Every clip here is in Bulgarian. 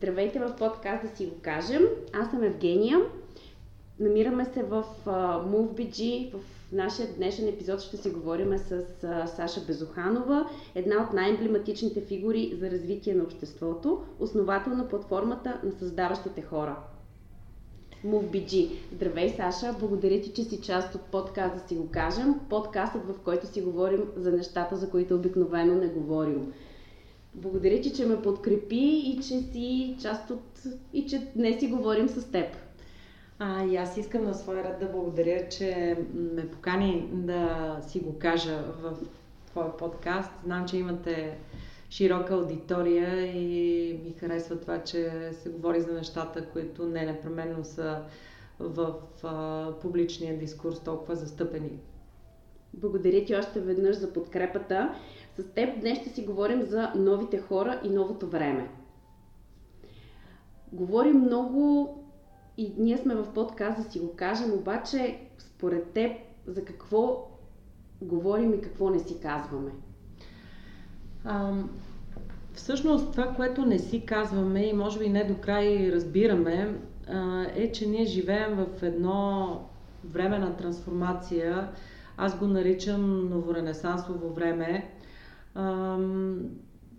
Здравейте в подкаст да си го кажем. Аз съм Евгения. Намираме се в MoveBG. В нашия днешен епизод ще си говорим с Саша Безоханова, една от най-емблематичните фигури за развитие на обществото, основател на платформата на създаващите хора. MoveBG. Здравей, Саша! Благодаря ти, че си част от подкаст да си го кажем. Подкастът, в който си говорим за нещата, за които обикновено не говорим. Благодаря ти, че ме подкрепи и че си част от... и че днес си говорим с теб. А, и аз искам на своя ред да благодаря, че ме покани да си го кажа в твой подкаст. Знам, че имате широка аудитория и ми харесва това, че се говори за нещата, които не непременно са в а, публичния дискурс толкова застъпени. Благодаря ти още веднъж за подкрепата. С теб днес ще си говорим за новите хора и новото време. Говорим много и ние сме в подкаст да си го кажем, обаче според теб за какво говорим и какво не си казваме? А, всъщност това, което не си казваме и може би не до край разбираме, е, че ние живеем в едно време на трансформация. Аз го наричам новоренесансово време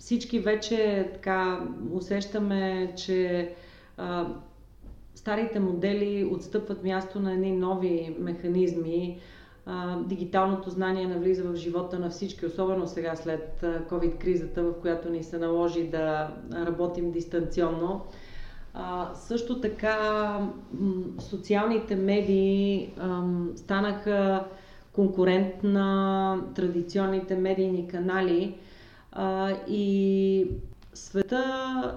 всички вече така усещаме, че а, старите модели отстъпват място на едни нови механизми. А, дигиталното знание навлиза в живота на всички, особено сега след COVID-кризата, в която ни се наложи да работим дистанционно. А, също така социалните медии а, станаха конкурент на традиционните медийни канали а, и света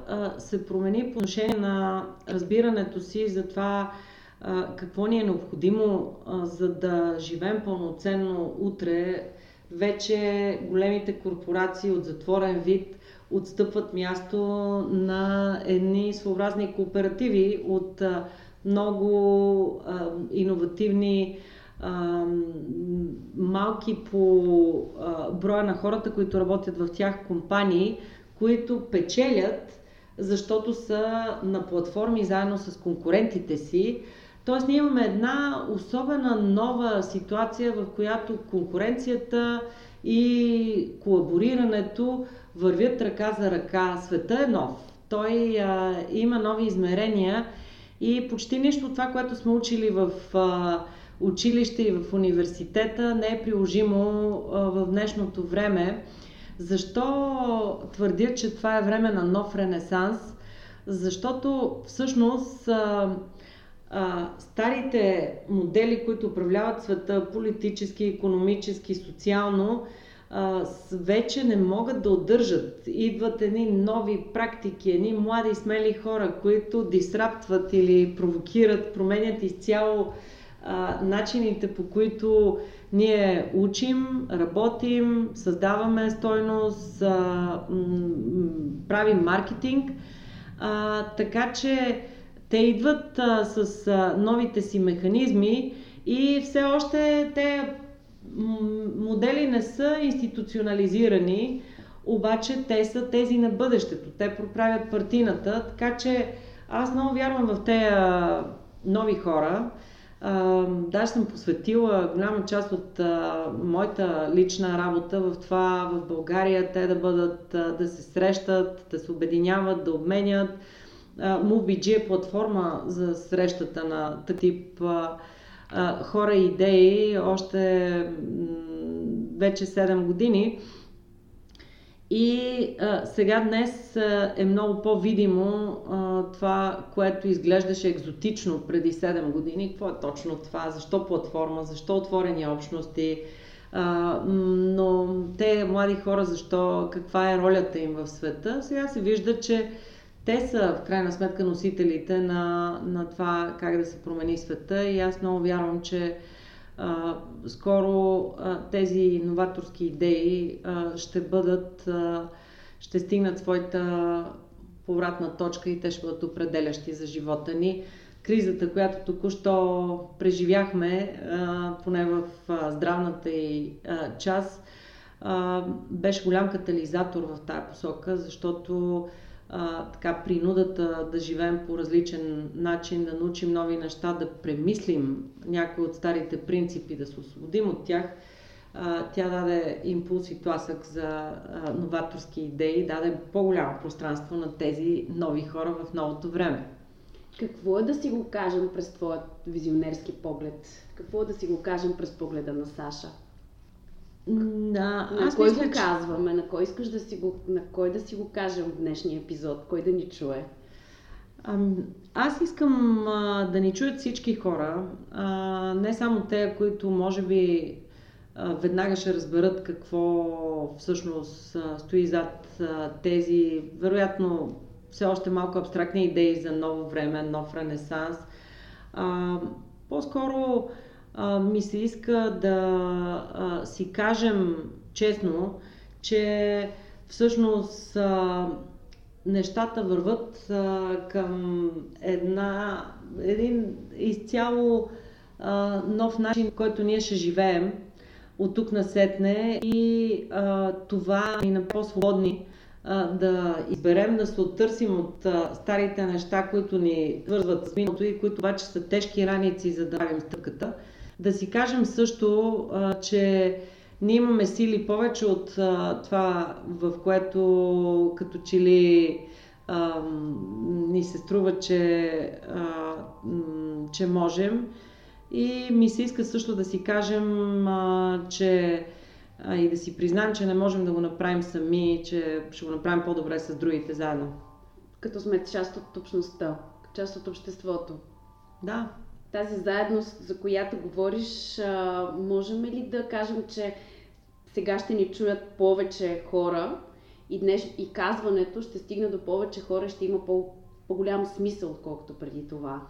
а, се промени по отношение на разбирането си за това а, какво ни е необходимо, а, за да живеем пълноценно утре. Вече големите корпорации от затворен вид отстъпват място на едни своеобразни кооперативи от а, много а, иновативни а, малки по а, броя на хората, които работят в тях компании, които печелят, защото са на платформи заедно с конкурентите си. Тоест ние имаме една особена нова ситуация, в която конкуренцията и колаборирането вървят ръка за ръка. Света е нов. Той а, има нови измерения и почти нищо от това, което сме учили в а, училище и в университета не е приложимо в днешното време. Защо твърдя, че това е време на нов ренесанс? Защото всъщност старите модели, които управляват света политически, економически, социално, вече не могат да удържат. Идват едни нови практики, едни млади смели хора, които дисраптват или провокират, променят изцяло начините по които ние учим, работим, създаваме стойност, а, м- правим маркетинг. А, така че те идват а, с а, новите си механизми и все още те модели не са институционализирани, обаче те са тези на бъдещето. Те проправят партината, така че аз много вярвам в тези нови хора. Даже съм посветила голяма част от а, моята лична работа в това в България те да бъдат, а, да се срещат, да се обединяват, да обменят. MoveBG е платформа за срещата на тип а, хора и идеи още м- вече 7 години. И а, сега днес а, е много по-видимо а, това, което изглеждаше екзотично преди 7 години. Какво е точно това? Защо платформа? Защо отворени общности? А, но те, млади хора, защо, каква е ролята им в света? Сега се вижда, че те са в крайна сметка носителите на, на това как да се промени света и аз много вярвам, че скоро тези новаторски идеи ще бъдат, ще стигнат своята повратна точка и те ще бъдат определящи за живота ни. Кризата, която току-що преживяхме, поне в здравната и част, беше голям катализатор в тази посока, защото а, така принудата да живеем по различен начин, да научим нови неща, да премислим някои от старите принципи, да се освободим от тях, а, тя даде импулс и тласък за а, новаторски идеи, даде по-голямо пространство на тези нови хора в новото време. Какво е да си го кажем през твоят визионерски поглед? Какво е да си го кажем през погледа на Саша? Да, на аз кой мисля, го че... казваме? На кой искаш да си го, на кой да си го кажем в днешния епизод? Кой да ни чуе? Аз искам а, да ни чуят всички хора, а, не само те, които може би а, веднага ще разберат какво всъщност а, стои зад а, тези, вероятно, все още малко абстрактни идеи за ново време, нов ренесанс. А, по-скоро а, ми се иска да а, си кажем честно, че всъщност а, нещата върват а, към една, един изцяло а, нов начин, който ние ще живеем. От тук насетне и а, това ни на по-свободни а, да изберем да се оттърсим от а, старите неща, които ни вързват с миналото и които обаче са тежки раници, за да правим стъпката да си кажем също, а, че ние имаме сили повече от а, това, в което като че ли а, ни се струва, че, а, че можем. И ми се иска също да си кажем, а, че а, и да си признаем, че не можем да го направим сами, че ще го направим по-добре с другите заедно. Като сме част от общността, част от обществото. Да, тази заедност, за която говориш, можем ли да кажем, че сега ще ни чуят повече хора и, днес, и казването ще стигне до повече хора, ще има по, по-голям смисъл, отколкото преди това?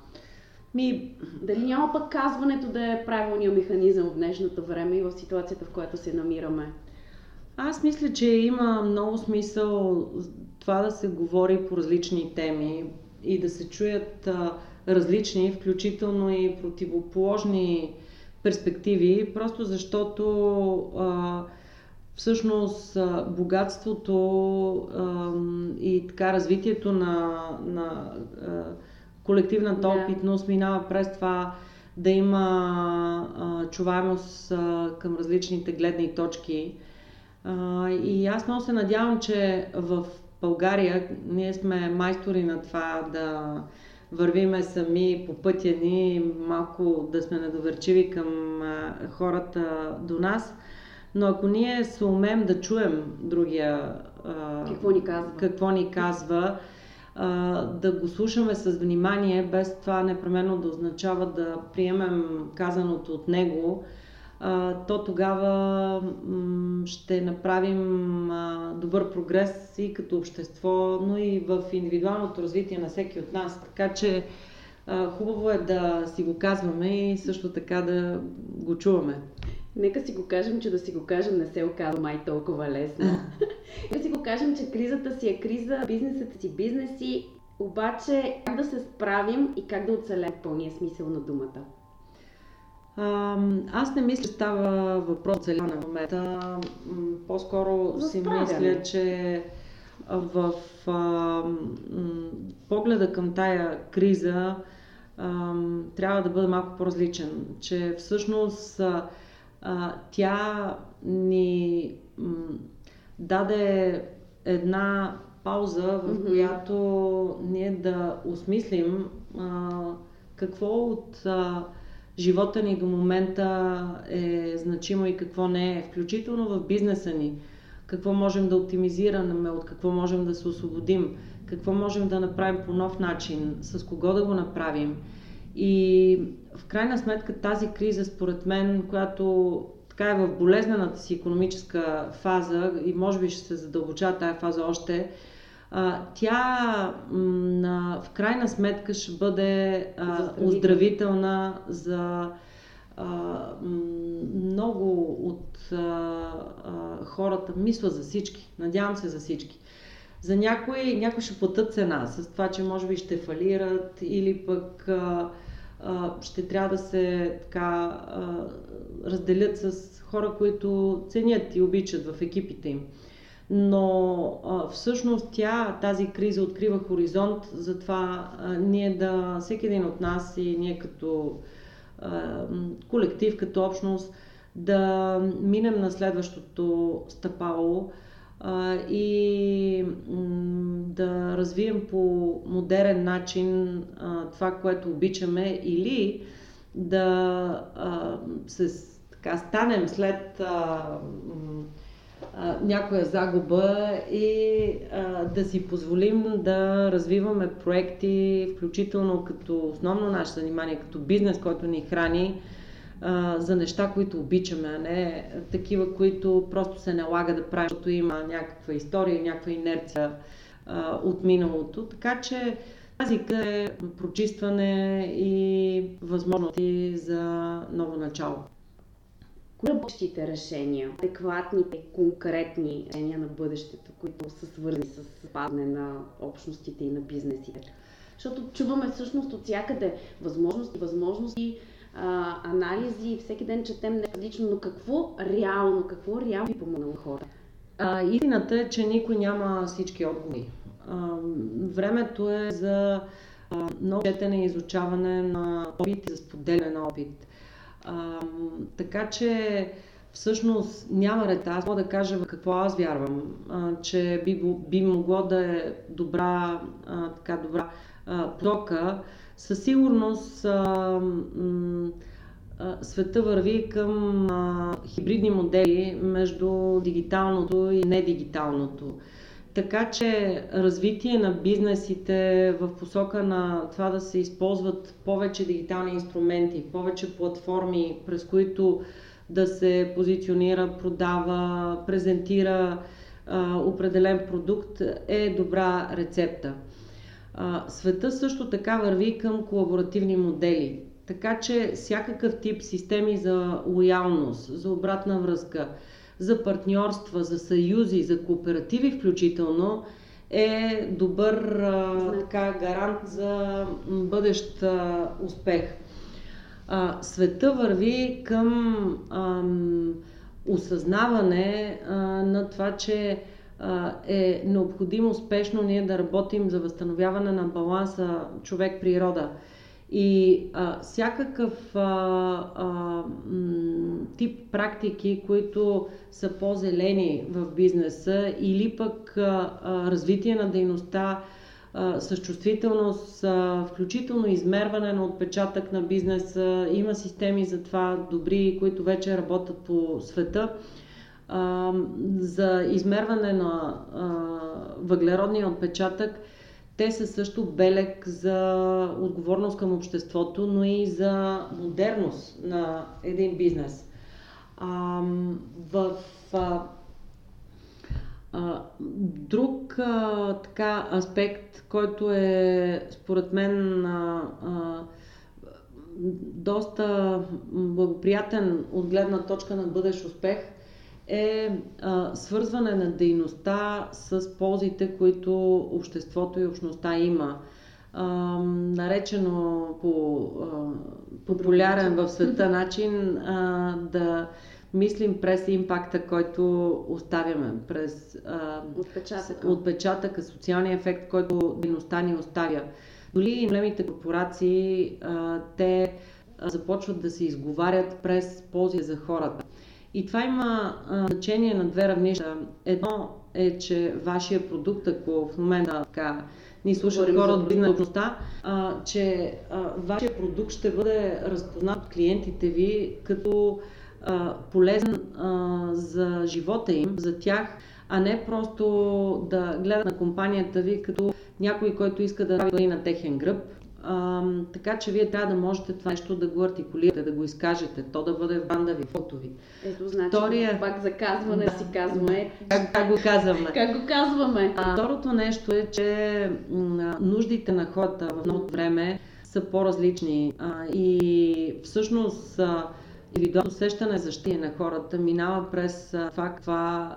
Ми... Дали няма пък казването да е правилният механизъм в днешното време и в ситуацията, в която се намираме? Аз мисля, че има много смисъл това да се говори по различни теми и да се чуят а, различни, включително и противоположни перспективи, просто защото а, всъщност богатството а, и така развитието на, на а, колективната yeah. опитност минава през това да има а, чуваемост а, към различните гледни точки. А, и аз много се надявам, че в България ние сме майстори на това да вървиме сами по пътя ни, малко да сме недоверчиви към хората до нас. Но ако ние се умеем да чуем другия какво ни казва, какво ни казва да го слушаме с внимание, без това непременно да означава да приемем казаното от него, то тогава ще направим добър прогрес и като общество, но и в индивидуалното развитие на всеки от нас. Така че хубаво е да си го казваме и също така да го чуваме. Нека си го кажем, че да си го кажем не се оказва май толкова лесно. Нека си го кажем, че кризата си е криза, бизнесът си бизнеси, обаче как да се справим и как да оцелем пълния смисъл на думата. Аз не мисля, че става въпрос за на момента. По-скоро си мисля, че в а, погледа към тая криза а, трябва да бъде малко по-различен. Че всъщност а, тя ни даде една пауза, в mm-hmm. която ние да осмислим а, какво от а, живота ни до момента е значимо и какво не е, включително в бизнеса ни. Какво можем да оптимизираме, от какво можем да се освободим, какво можем да направим по нов начин, с кого да го направим. И в крайна сметка тази криза, според мен, която така е в болезнената си економическа фаза и може би ще се задълбочава тази фаза още, а, тя м, в крайна сметка ще бъде а, оздравителна за а, много от а, а, хората. Мисля за всички. Надявам се за всички. За някои, някои ще платят цена с това, че може би ще фалират или пък а, а, ще трябва да се така а, разделят с хора, които ценят и обичат в екипите им. но а, всъщност тя, тази криза открива хоризонт, затова а, ние да, всеки един от нас и ние като а, колектив, като общност, да минем на следващото стъпало а, и м, да развием по модерен начин а, това, което обичаме или да а, се така, станем след а, м, а, някоя загуба и а, да си позволим да развиваме проекти, включително като основно наше занимание, като бизнес, който ни храни, а, за неща, които обичаме, а не такива, които просто се налага да правим, защото има някаква история, някаква инерция а, от миналото. Така че тази е прочистване и възможности за ново начало работещите решения, адекватните, конкретни решения на бъдещето, които са свързани с падане на общностите и на бизнесите. Защото чуваме всъщност от всякъде възможности, възможности, а, анализи, всеки ден четем нещо лично, но какво реално, какво реално ви помогна на хората? А, истината е, че никой няма всички отговори. А, времето е за а, ново четене и изучаване на опит, за споделяне на опит. А, така че всъщност няма ред. Аз мога да кажа в какво аз вярвам, а, че би, би могло да е добра, а, така добра а, посока. Със сигурност а, м, света върви към а, хибридни модели между дигиталното и недигиталното. Така че развитие на бизнесите в посока на това да се използват повече дигитални инструменти, повече платформи, през които да се позиционира, продава, презентира а, определен продукт е добра рецепта. А, света също така върви към колаборативни модели. Така че всякакъв тип системи за лоялност, за обратна връзка, за партньорства, за съюзи, за кооперативи включително, е добър а, така, гарант за бъдещ а, успех. А, света върви към а, осъзнаване а, на това, че а, е необходимо успешно ние да работим за възстановяване на баланса човек-природа. И а, всякакъв а, а, тип практики, които са по-зелени в бизнеса или пък а, а, развитие на дейността а, с чувствителност, а, включително измерване на отпечатък на бизнеса. Има системи за това добри, които вече работят по света. А, за измерване на а, въглеродния отпечатък – те са също белег за отговорност към обществото, но и за модерност на един бизнес. А, в а, а, друг а, така аспект, който е според мен а, а, доста благоприятен от гледна точка на бъдещ успех, е а, свързване на дейността с ползите, които обществото и общността има. А, наречено по а, популярен в света начин а, да мислим през импакта, който оставяме, през а, отпечатъка. отпечатъка, социалния ефект, който дейността ни оставя. Дори и големите корпорации, а, те започват да се изговарят през ползи за хората. И това има а, значение на две равнища. Едно е, че вашия продукт, ако в момента така ни слушат хора от бизнесността, че а, вашия продукт ще бъде разпознат от клиентите ви като а, полезен а, за живота им, за тях, а не просто да гледат на компанията ви като някой, който иска да прави на техен гръб а, така че вие трябва да можете това нещо да го артикулирате, да го изкажете, то да бъде в банда ви, фото ви. Ето, значи, Втория... пак за казване да, си казваме. Как, как го казваме? как го казваме? А, второто нещо е, че нуждите на хората в много време са по-различни а, и всъщност а, индивидуално усещане за щастие на хората минава през а, това каква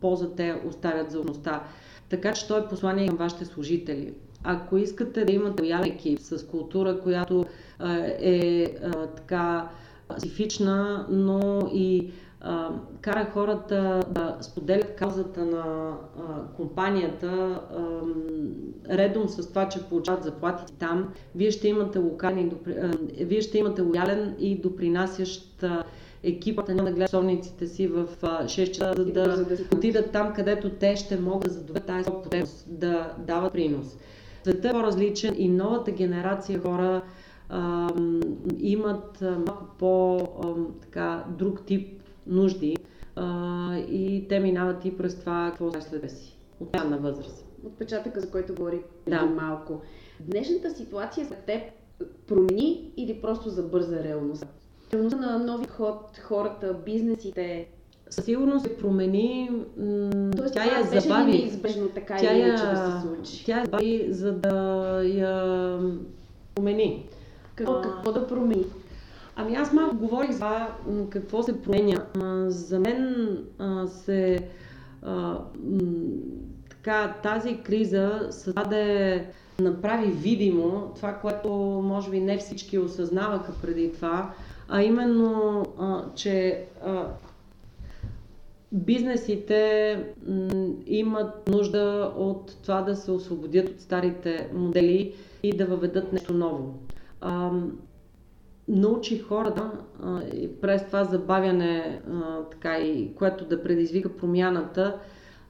полза те оставят за общността. Така че той е послание към вашите служители. Ако искате да имате лоялен екип с култура, която е, е така специфична, но и а, кара хората да споделят каузата на а, компанията, а, редом с това, че получават заплатите там, вие ще имате, локален, а, вие ще имате лоялен и допринасящ а, екипата няма да гледа совниците си в 6 часа, за да отидат там, където те ще могат да задоволят тази потребност, да дават принос. Светът е по-различен и новата генерация хора а, имат малко по-така друг тип нужди а, и те минават и през това какво след себе си. От на възраст. Отпечатъка, за който говори да. малко. Днешната ситуация за теб промени или просто забърза реалността? Реалността на нови ход, хората, бизнесите, със сигурност се промени. Тоест, тя я забави. неизбежно така тя я, да се случи? Тя я забави, за да я промени. Какво, а, какво да промени? Ами аз малко говорих за какво се променя. За мен а, се а, така, тази криза създаде, направи видимо това, което може би не всички осъзнаваха преди това, а именно, а, че а, бизнесите имат нужда от това да се освободят от старите модели и да въведат нещо ново. Научи хората през това забавяне, така и, което да предизвика промяната,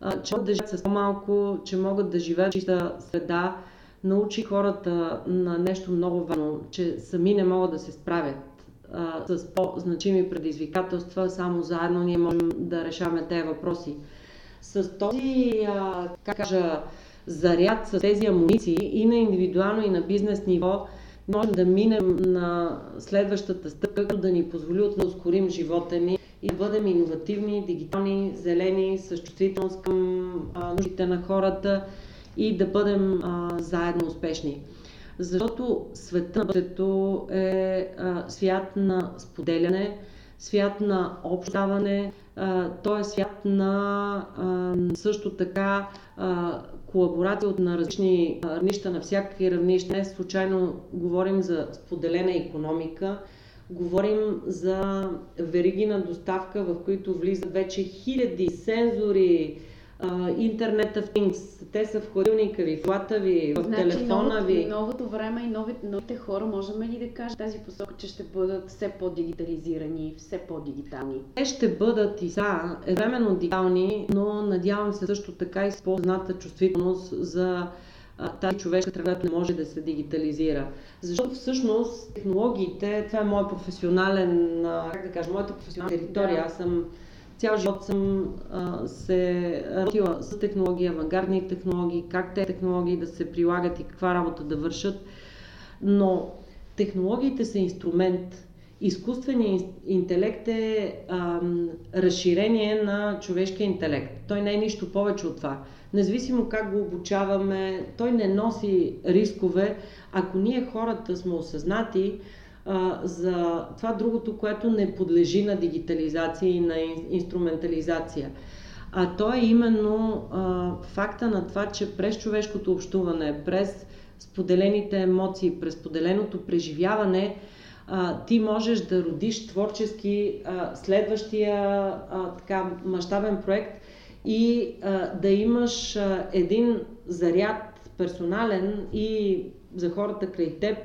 а, че могат да живеят с по-малко, че могат да живеят в чиста среда, научи хората на нещо много важно, че сами не могат да се справят а, с по-значими предизвикателства, само заедно ние можем да решаваме тези въпроси. С този, а, как кажа, заряд, с тези амуниции и на индивидуално и на бизнес ниво, можем да минем на следващата стъпка, да ни позволи да ускорим живота ни и да бъдем иновативни, дигитални, зелени, с чувствителност към а, нуждите на хората и да бъдем а, заедно успешни. Защото света на бъдещето е а, свят на споделяне, свят на общаване, той е свят на а, също така а, колаборация от на различни равнища, на всякакви равнища. Не случайно говорим за споделена економика, говорим за вериги на доставка, в които влизат вече хиляди сензори, Интернет of Things. Те са в хладилника ви, в лата ви, в значи, телефона новото, ви. Новото време и новите, новите хора, можем ли да кажем тази посока, че ще бъдат все по-дигитализирани, все по-дигитални? Те ще бъдат и са едновременно дигитални, но надявам се също така и с по-зната чувствителност за тази човешка трябва не може да се дигитализира. Защото всъщност технологиите, това е моят професионален, как да кажа, моята професионална територия. Аз съм Цял живот съм а, се работила с технологии, авангардни технологии, как те технологии да се прилагат и каква работа да вършат. Но технологиите са инструмент. Изкуственият интелект е а, разширение на човешкия интелект. Той не е нищо повече от това. Независимо как го обучаваме, той не носи рискове. Ако ние хората сме осъзнати, а, за това другото, което не подлежи на дигитализация и на инструментализация. А то е именно а, факта на това, че през човешкото общуване, през споделените емоции, през споделеното преживяване, а, ти можеш да родиш творчески а, следващия а, така мащабен проект и а, да имаш а, един заряд персонален и за хората край теб,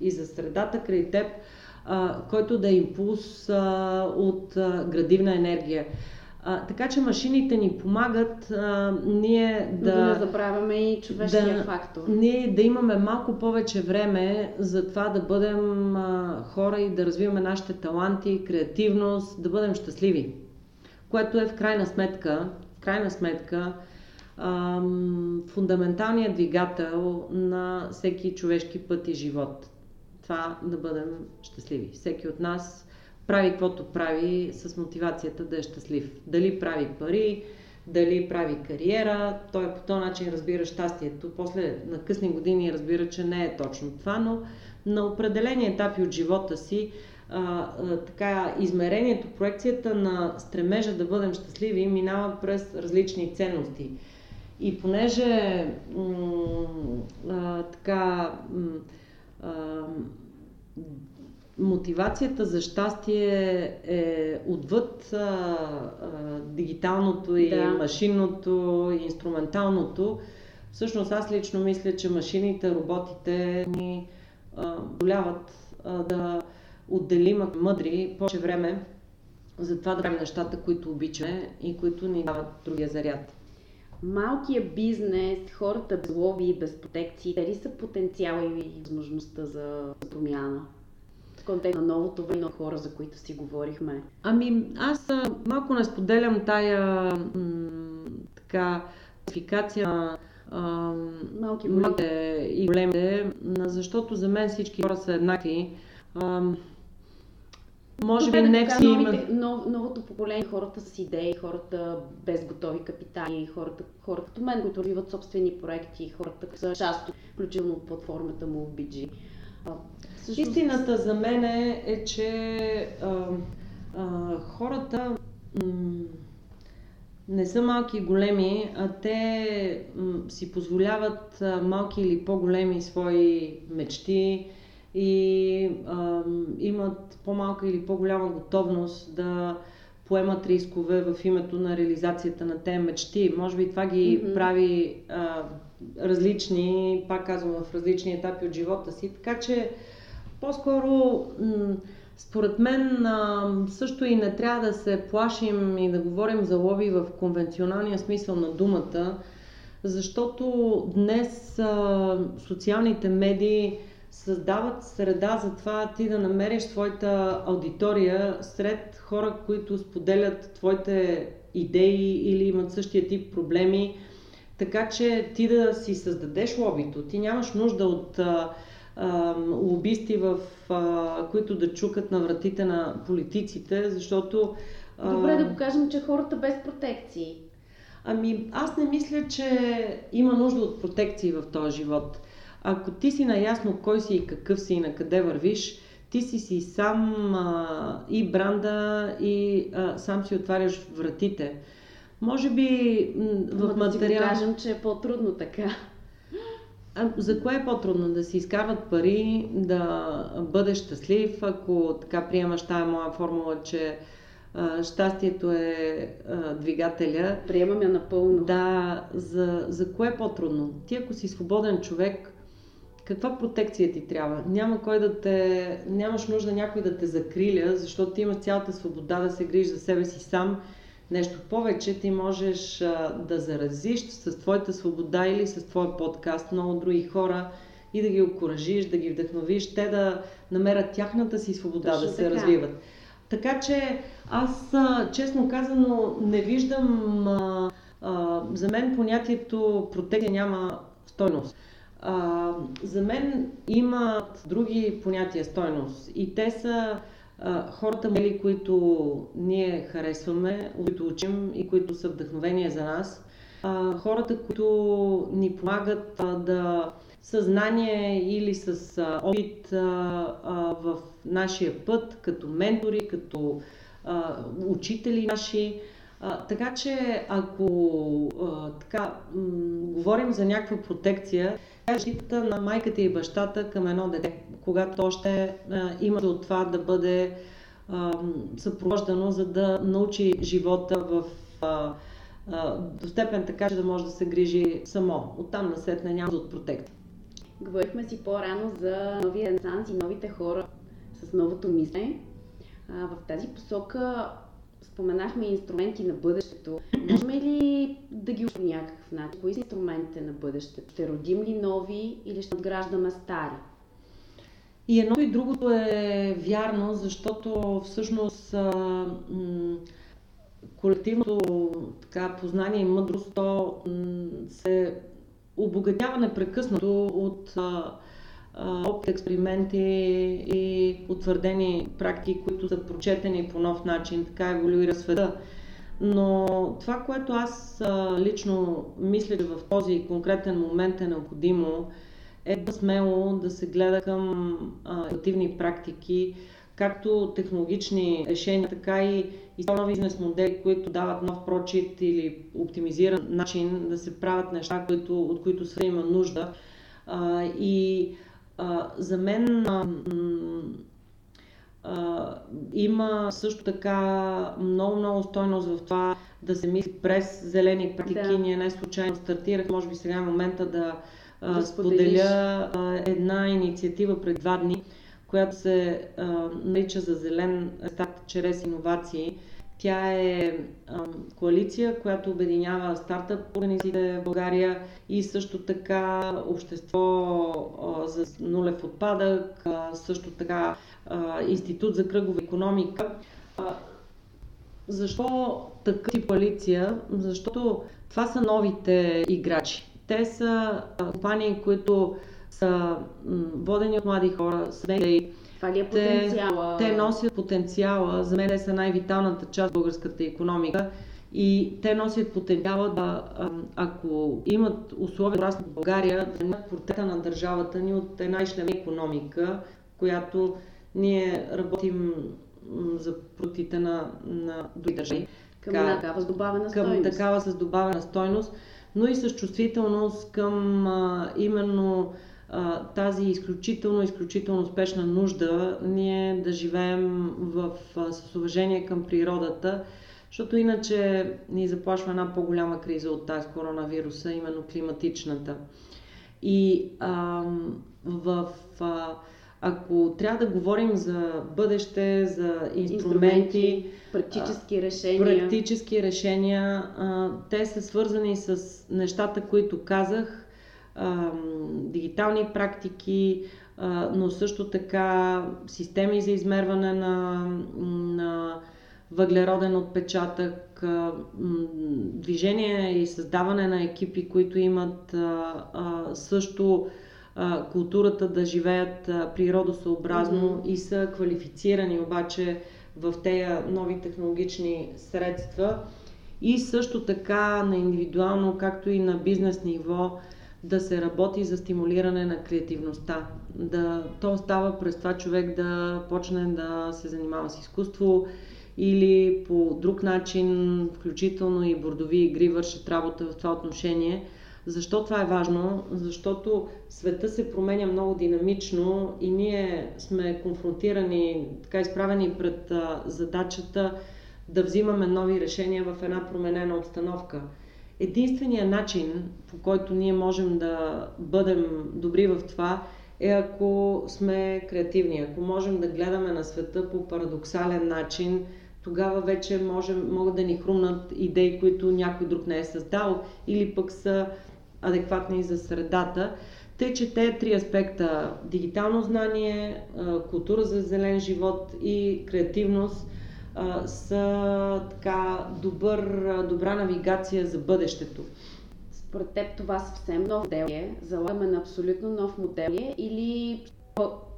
и за средата край теб, а, който да е импулс а, от а, градивна енергия. А, така че машините ни помагат а, ние да... Да не забравяме и човешкия да, фактор. Ние да имаме малко повече време за това да бъдем а, хора и да развиваме нашите таланти, креативност, да бъдем щастливи. Което е в крайна сметка, в крайна сметка фундаменталният двигател на всеки човешки път и живот това да бъдем щастливи. Всеки от нас прави каквото прави с мотивацията да е щастлив. Дали прави пари, дали прави кариера, той по този начин разбира щастието. После на късни години разбира, че не е точно това, но на определени етапи от живота си а, а, така, измерението, проекцията на стремежа да бъдем щастливи минава през различни ценности. И понеже м- а, така м- мотивацията за щастие е отвъд а, а, дигиталното и да. машинното и инструменталното. Всъщност аз лично мисля, че машините, роботите ни боляват да отделим мъдри повече време за това да правим нещата, които обичаме и които ни дават другия заряд. Малкия бизнес, хората без лоби и без протекции, дали са потенциала и възможността за промяна? В контекст на новото време хора, за които си говорихме. Ами, аз малко не споделям тая м- така класификация на малки големите и големите, защото за мен всички хора са еднакви. Може би не всички има... Нов, новото поколение, хората с идеи, хората без готови капитали, хората, хората като мен, които развиват собствени проекти, хората са част, включително от платформата му в BG. Всъщност... Истината за мен е, е че а, а, хората м- не са малки и големи, а те м- си позволяват а, малки или по-големи свои мечти и а, имат по-малка или по-голяма готовност да поемат рискове в името на реализацията на тези мечти. Може би това ги mm-hmm. прави а, различни, пак казвам, в различни етапи от живота си. Така че по-скоро м- според мен също и не трябва да се плашим и да говорим за лоби в конвенционалния смисъл на думата, защото днес социалните медии създават среда за това ти да намериш своята аудитория сред хора, които споделят твоите идеи или имат същия тип проблеми. Така че ти да си създадеш лобито. Ти нямаш нужда от лобисти, в, а, които да чукат на вратите на политиците, защото... А... Добре да покажем, че хората без протекции. Ами, аз не мисля, че има нужда от протекции в този живот. Ако ти си наясно кой си и какъв си и на къде вървиш, ти си си сам а, и бранда и а, сам си отваряш вратите. Може би в материал... Да кажем, че е по-трудно така. А, за кое е по-трудно? Да си изкарват пари, да бъдеш щастлив, ако така приемаш тая моя формула, че а, щастието е а, двигателя. Приемам я напълно. Да, за, за кое е по-трудно? Ти ако си свободен човек, каква протекция ти трябва? Няма кой да те... Нямаш нужда някой да те закриля, защото ти имаш цялата свобода да се грижиш за себе си сам Нещо повече, ти можеш да заразиш с твоята свобода или с твоя подкаст много други хора и да ги окоръжиш, да ги вдъхновиш, те да намерят тяхната си свобода Точно да се така. развиват. Така че аз, честно казано, не виждам. А, а, за мен понятието протекция няма стойност. А, за мен имат други понятия стойност и те са хората, мели, които ние харесваме, които учим и които са вдъхновение за нас, хората, които ни помагат да съзнание или с опит в нашия път, като ментори, като учители наши. така че, ако така, говорим за някаква протекция, защита на майката и бащата към едно дете, когато още а, има от това да бъде съпровождано, за да научи живота в до степен така, че да може да се грижи само. Оттам насетне няма от протекция. Говорихме си по-рано за новия ренесанс и новите хора с новото мислене. в тази посока споменахме инструменти на бъдещето. Можем ли да ги по някакъв начин? Кои са инструментите на бъдещето? Ще родим ли нови или ще отграждаме стари? И едното и другото е вярно, защото всъщност а, м- колективното така, познание и мъдрост то м- се обогатява непрекъснато от а, опит, експерименти и утвърдени практики, които са прочетени по нов начин, така еволюира света. Но това, което аз лично мисля, че в този конкретен момент е необходимо, е да смело да се гледа към иновативни практики, както технологични решения, така и, и нови бизнес модели, които дават нов прочит или оптимизиран начин да се правят неща, които, от които се има нужда. А, и а, за мен а, м- има също така много-много стойност в това да се мисли през зелени практики. Да. Ние не случайно стартирах, може би сега е момента да, да споделя една инициатива пред два дни, която се нарича за зелен старт чрез иновации. Тя е коалиция, която обединява стартъп организациите в България и също така общество за нулев отпадък, също така Институт за кръгова економика. Защо такъв коалиция? Защото това са новите играчи. Те са компании, които са водени от млади хора, са идеи, това ли е потенциала? Те, те носят потенциала. За мен те са най-виталната част от българската економика. И те носят потенциала да, ако имат условия да в България, да имат портрета на държавата ни от една ишлема економика, която ние работим за продуктите на, на други държави. Към така, такава с добавена към стойност. Такава с добавена стойност, но и с чувствителност към а, именно тази изключително, изключително успешна нужда ние да живеем в, с уважение към природата, защото иначе ни заплашва една по-голяма криза от тази коронавируса, именно климатичната. И а, в, а, ако трябва да говорим за бъдеще, за инструменти, инструменти практически решения, практически решения а, те са свързани с нещата, които казах, дигитални практики, но също така системи за измерване на, на въглероден отпечатък, движение и създаване на екипи, които имат също културата да живеят природосъобразно mm-hmm. и са квалифицирани обаче в тези нови технологични средства. И също така на индивидуално, както и на бизнес ниво, да се работи за стимулиране на креативността. Да, то става през това човек да почне да се занимава с изкуство или по друг начин, включително и бордови игри, вършат работа в това отношение. Защо това е важно? Защото света се променя много динамично и ние сме конфронтирани, така изправени пред задачата да взимаме нови решения в една променена обстановка. Единственият начин, по който ние можем да бъдем добри в това, е ако сме креативни, ако можем да гледаме на света по парадоксален начин, тогава вече можем, могат да ни хрумнат идеи, които някой друг не е създал или пък са адекватни за средата. Тъй, че те три аспекта дигитално знание, култура за зелен живот и креативност а, са така добър, добра навигация за бъдещето. Според теб това съвсем нов модел е? Залагаме на абсолютно нов модел е? Или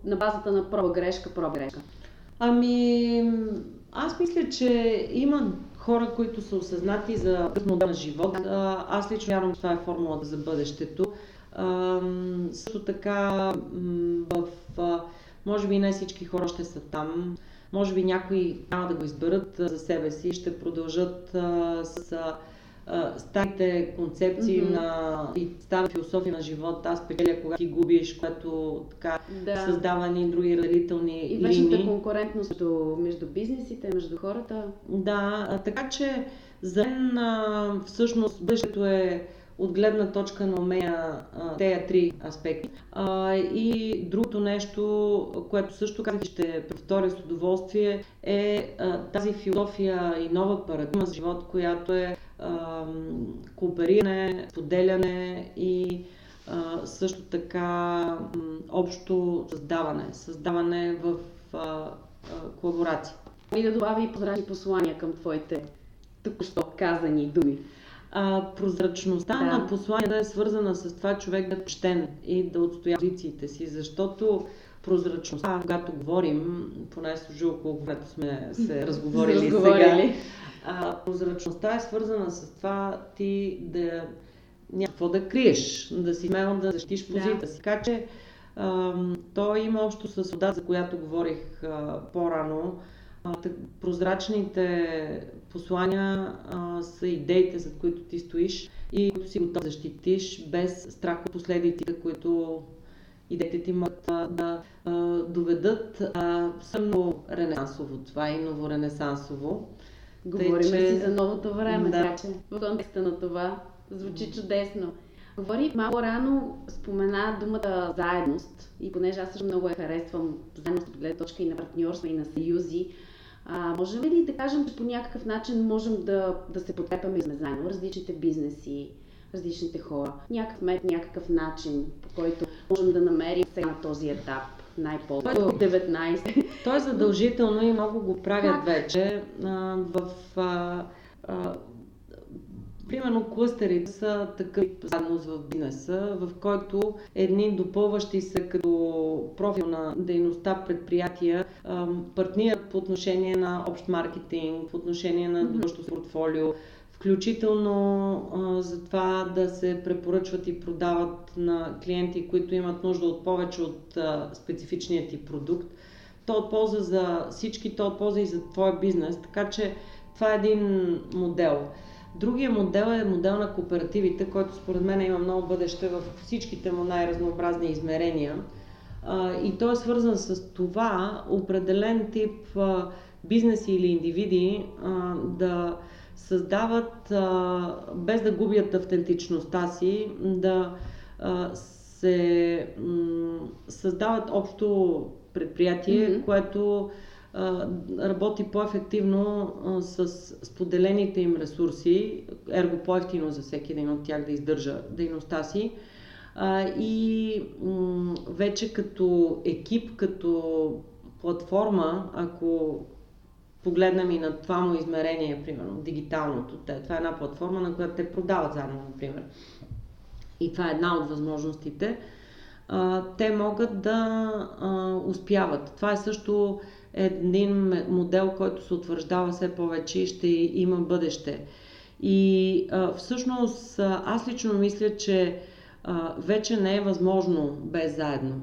на базата на проба грешка, проба грешка? Ами, аз мисля, че има хора, които са осъзнати за модел на живот. Аз лично вярвам, че това е формулата за бъдещето. Също така, в, може би не всички хора ще са там. Може би някои няма да го изберат за себе си, ще продължат а, с а, старите концепции mm-hmm. на и стара философия на живота. Аз печеля кога ти губиш, което така да. създава ни други разделителни и линии. И вечната конкурентност между, между бизнесите, между хората. Да, а, така че за мен всъщност бъдещето е от гледна точка на умея тези три аспекти. А, и другото нещо, което също казах ще повторя с удоволствие, е а, тази философия и нова парадигма за живот, която е а, коопериране, поделяне и а, също така общо създаване, създаване в а, а, колаборация. И да добави и послания към твоите току-що казани думи а, прозрачността да. на посланията е свързана с това човек да е почтен и да отстоя позициите си, защото прозрачността, когато говорим, поне служи около когато сме се разговорили сега, а, прозрачността е свързана с това ти да няма какво да криеш, да си смел да защитиш позицията да. си. Така че а, то има общо с вода, за която говорих а, по-рано. Прозрачните послания а, са идеите, за които ти стоиш и които си готов да защитиш без страх от последиците, които идеите ти могат а, да а, доведат а, много ренесансово. Това е новоренесансово. Говорим че... си за новото време, да. така че в контекста на това звучи чудесно. Говори малко рано, спомена думата заедност и понеже аз също много я харесвам, заедност от гледна точка и на партньорство и на съюзи, а, можем ли да кажем, че по някакъв начин можем да, да се подкрепяме заедно различните бизнеси, различните хора, някакъв метод, някакъв начин, по който можем да намерим сега на този етап най-по 19. То е задължително и много го правят как? вече а, в а, а, Примерно клъстерите са такъв заедност в бизнеса, в който едни допълващи се като профил на дейността предприятия партнират по отношение на общ маркетинг, по отношение на mm-hmm. портфолио, включително а, за това да се препоръчват и продават на клиенти, които имат нужда от повече от а, специфичният ти продукт. То от полза за всички, то от полза и за твоя бизнес. Така че това е един модел. Другия модел е модел на кооперативите, който според мен има много бъдеще в всичките му най-разнообразни измерения. И той е свързан с това определен тип бизнеси или индивиди да създават, без да губят автентичността си, да се създават общо предприятие, mm-hmm. което работи по-ефективно с споделените им ресурси, ерго по-ефтино за всеки един от тях да издържа дейността си. И вече като екип, като платформа, ако погледнем и на това му измерение, примерно, дигиталното. Това е една платформа, на която те продават заедно, например. И това е една от възможностите. Те могат да успяват. Това е също един модел, който се утвърждава все повече и ще има бъдеще. И а, всъщност аз лично мисля, че а, вече не е възможно без заедно.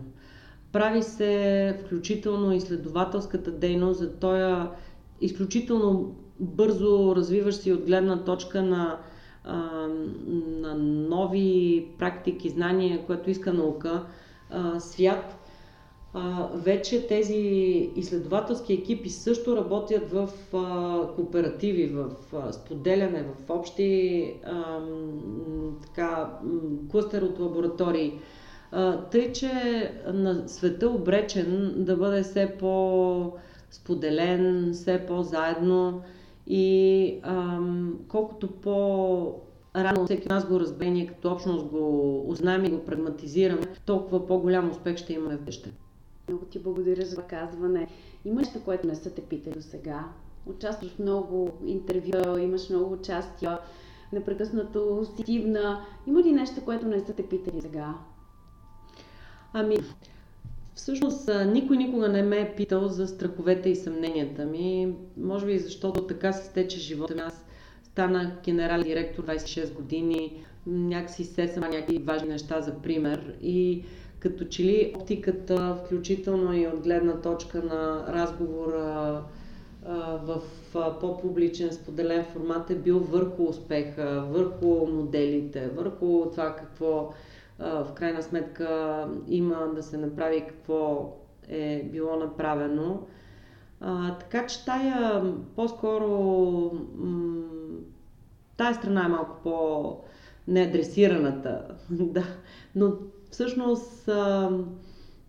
Прави се включително изследователската дейност за този изключително бързо развиващ си от гледна точка на, а, на нови практики, знания, което иска наука, а, свят. А, вече тези изследователски екипи също работят в а, кооперативи, в а, споделяне, в общи а, така, клъстер от лаборатории. А, тъй, че на света обречен да бъде все по- споделен, все по-заедно и ам, колкото по рано всеки нас го разбере, като общност го узнаем и го прагматизираме, толкова по-голям успех ще имаме в бъдеще. Много ти благодаря за казване. Има нещо, което не са те питали до сега? Участваш в много интервю, имаш много участия, непрекъснато си дивна. Има ли нещо, което не са те питали сега? Ами, Всъщност, никой никога не ме е питал за страховете и съмненията ми. Може би защото така се стече живота ми. Аз станах генерален директор 26 години, някакси се сама някакви важни неща за пример и като че ли оптиката, включително и от гледна точка на разговора в по-публичен, споделен формат е бил върху успеха, върху моделите, върху това какво в крайна сметка има да се направи какво е било направено. Така че тая по-скоро м- тая страна е малко по неадресираната. да. Но всъщност... А,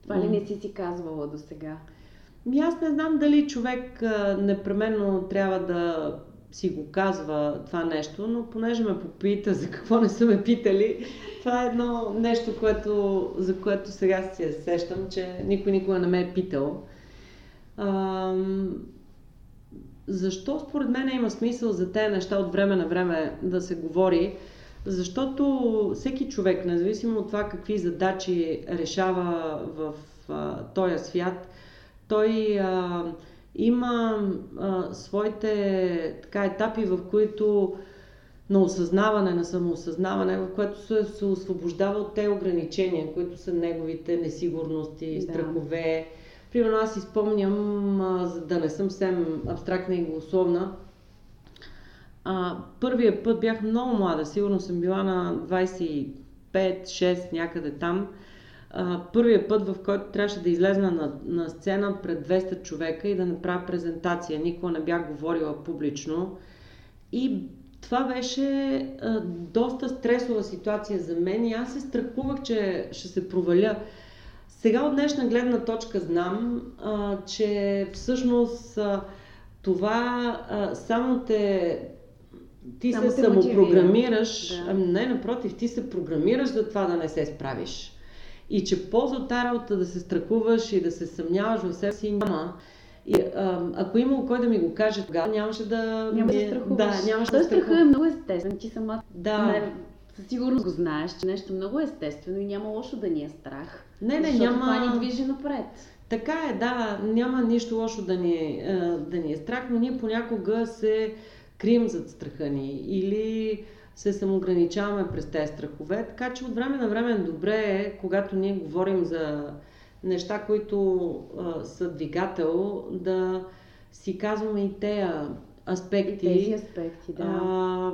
Това ли не си си казвала до сега? Ми аз не знам дали човек а, непременно трябва да си го казва това нещо, но понеже ме попита за какво не са ме питали, това е едно нещо, което, за което сега си сещам, че никой никога не ме е питал. А, защо според мен има смисъл за тези неща от време на време да се говори? Защото всеки човек, независимо от това какви задачи решава в а, този свят, той а, има а, своите така, етапи, в които на осъзнаване, на самоосъзнаване, в което се, се освобождава от те ограничения, които са неговите несигурности, да. страхове. Примерно аз изпомням, за да не съм съвсем абстрактна и голословна, а, първия път бях много млада, сигурно съм била на 25-6 някъде там. а, първия път, в който трябваше да излезна на, на сцена пред 200 човека и да направя презентация. Никога не бях говорила публично. И това беше а, доста стресова ситуация за мен и аз се страхувах, че ще се проваля. Сега от днешна гледна точка знам, а, че всъщност а, това а, само те ти само се самопрограмираш, да. ами не, напротив, ти се програмираш за това да не се справиш. И че полза от тази работа да се страхуваш и да се съмняваш в себе си няма. И, а, ако имало кой да ми го каже, тогава нямаше да... Няма да страхуваш. Да, нямаше да страхуваш. е много естествен. Ти сама да. не, със сигурност го знаеш, че нещо много естествено и няма лошо да ни е страх. Не, не, няма... това ни движи напред. Така е, да, няма нищо лошо да ни, да ни е страх, но ние понякога се крием зад страха ни или се самоограничаваме през тези страхове. Така че от време на време добре е, когато ние говорим за неща, които а, са двигател, да си казваме и тези аспекти. И тези аспекти, да. А,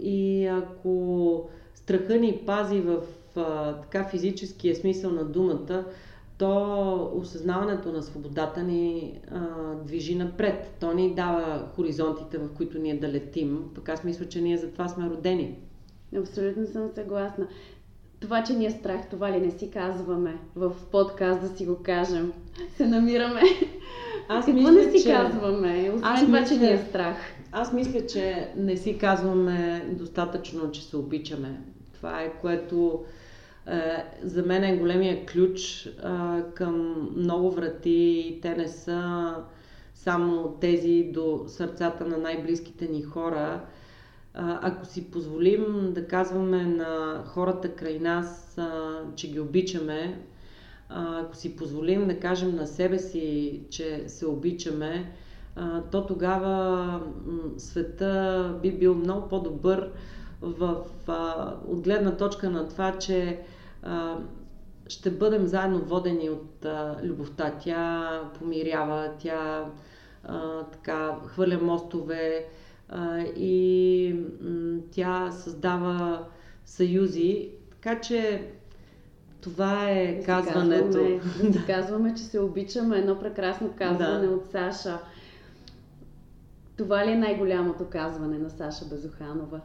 и ако страха ни пази в а, така физическия смисъл на думата, то осъзнаването на свободата ни а, движи напред. То ни дава хоризонтите, в които ние да летим. Пък аз мисля, че ние за това сме родени. Абсолютно съм съгласна. Това, че ни е страх, това ли не си казваме в подкаст да си го кажем? Се намираме. Аз Какво мисля, не си че... казваме? Освен аз това, мисля, че ни е страх. Аз мисля, че не си казваме достатъчно, че се обичаме. Това е което за мен е големия ключ е, към много врати. Те не са само тези до сърцата на най-близките ни хора. Ако си позволим да казваме на хората край нас, че ги обичаме, ако си позволим да кажем на себе си, че се обичаме, то тогава света би бил много по-добър в, от гледна точка на това, че ще бъдем заедно водени от любовта. Тя помирява, тя така хвърля мостове, и тя създава съюзи. Така че това е казването. Казваме, да казваме, че се обичаме. Едно прекрасно казване да. от Саша. Това ли е най-голямото казване на Саша Безоханова?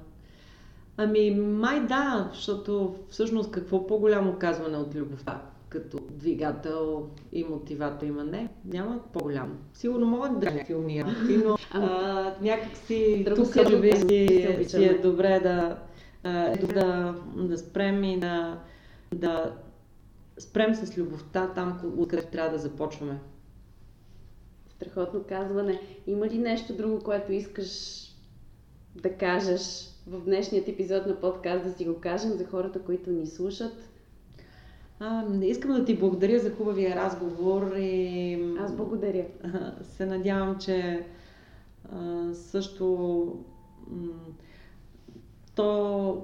Ами, май да, защото всъщност какво по-голямо казване от любовта? като двигател и мотиватор има. Не, няма по-голямо. Сигурно могат да някакви умия, но а, някакси тук може би си, е добре да, е да, да спрем и да, да спрем с любовта там, откъдето трябва да започваме. Страхотно казване. Има ли нещо друго, което искаш да кажеш в днешният епизод на подкаст, да си го кажем за хората, които ни слушат? А, искам да ти благодаря за хубавия разговор и... Аз благодаря. Се надявам, че а, също то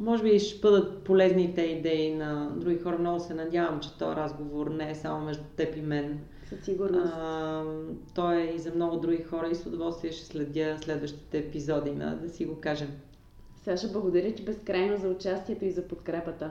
може би ще бъдат полезните идеи на други хора. Много се надявам, че този разговор не е само между теб и мен. Със сигурност. А, той е и за много други хора и с удоволствие ще следя следващите епизоди на да си го кажем. Саша, благодаря ти безкрайно за участието и за подкрепата.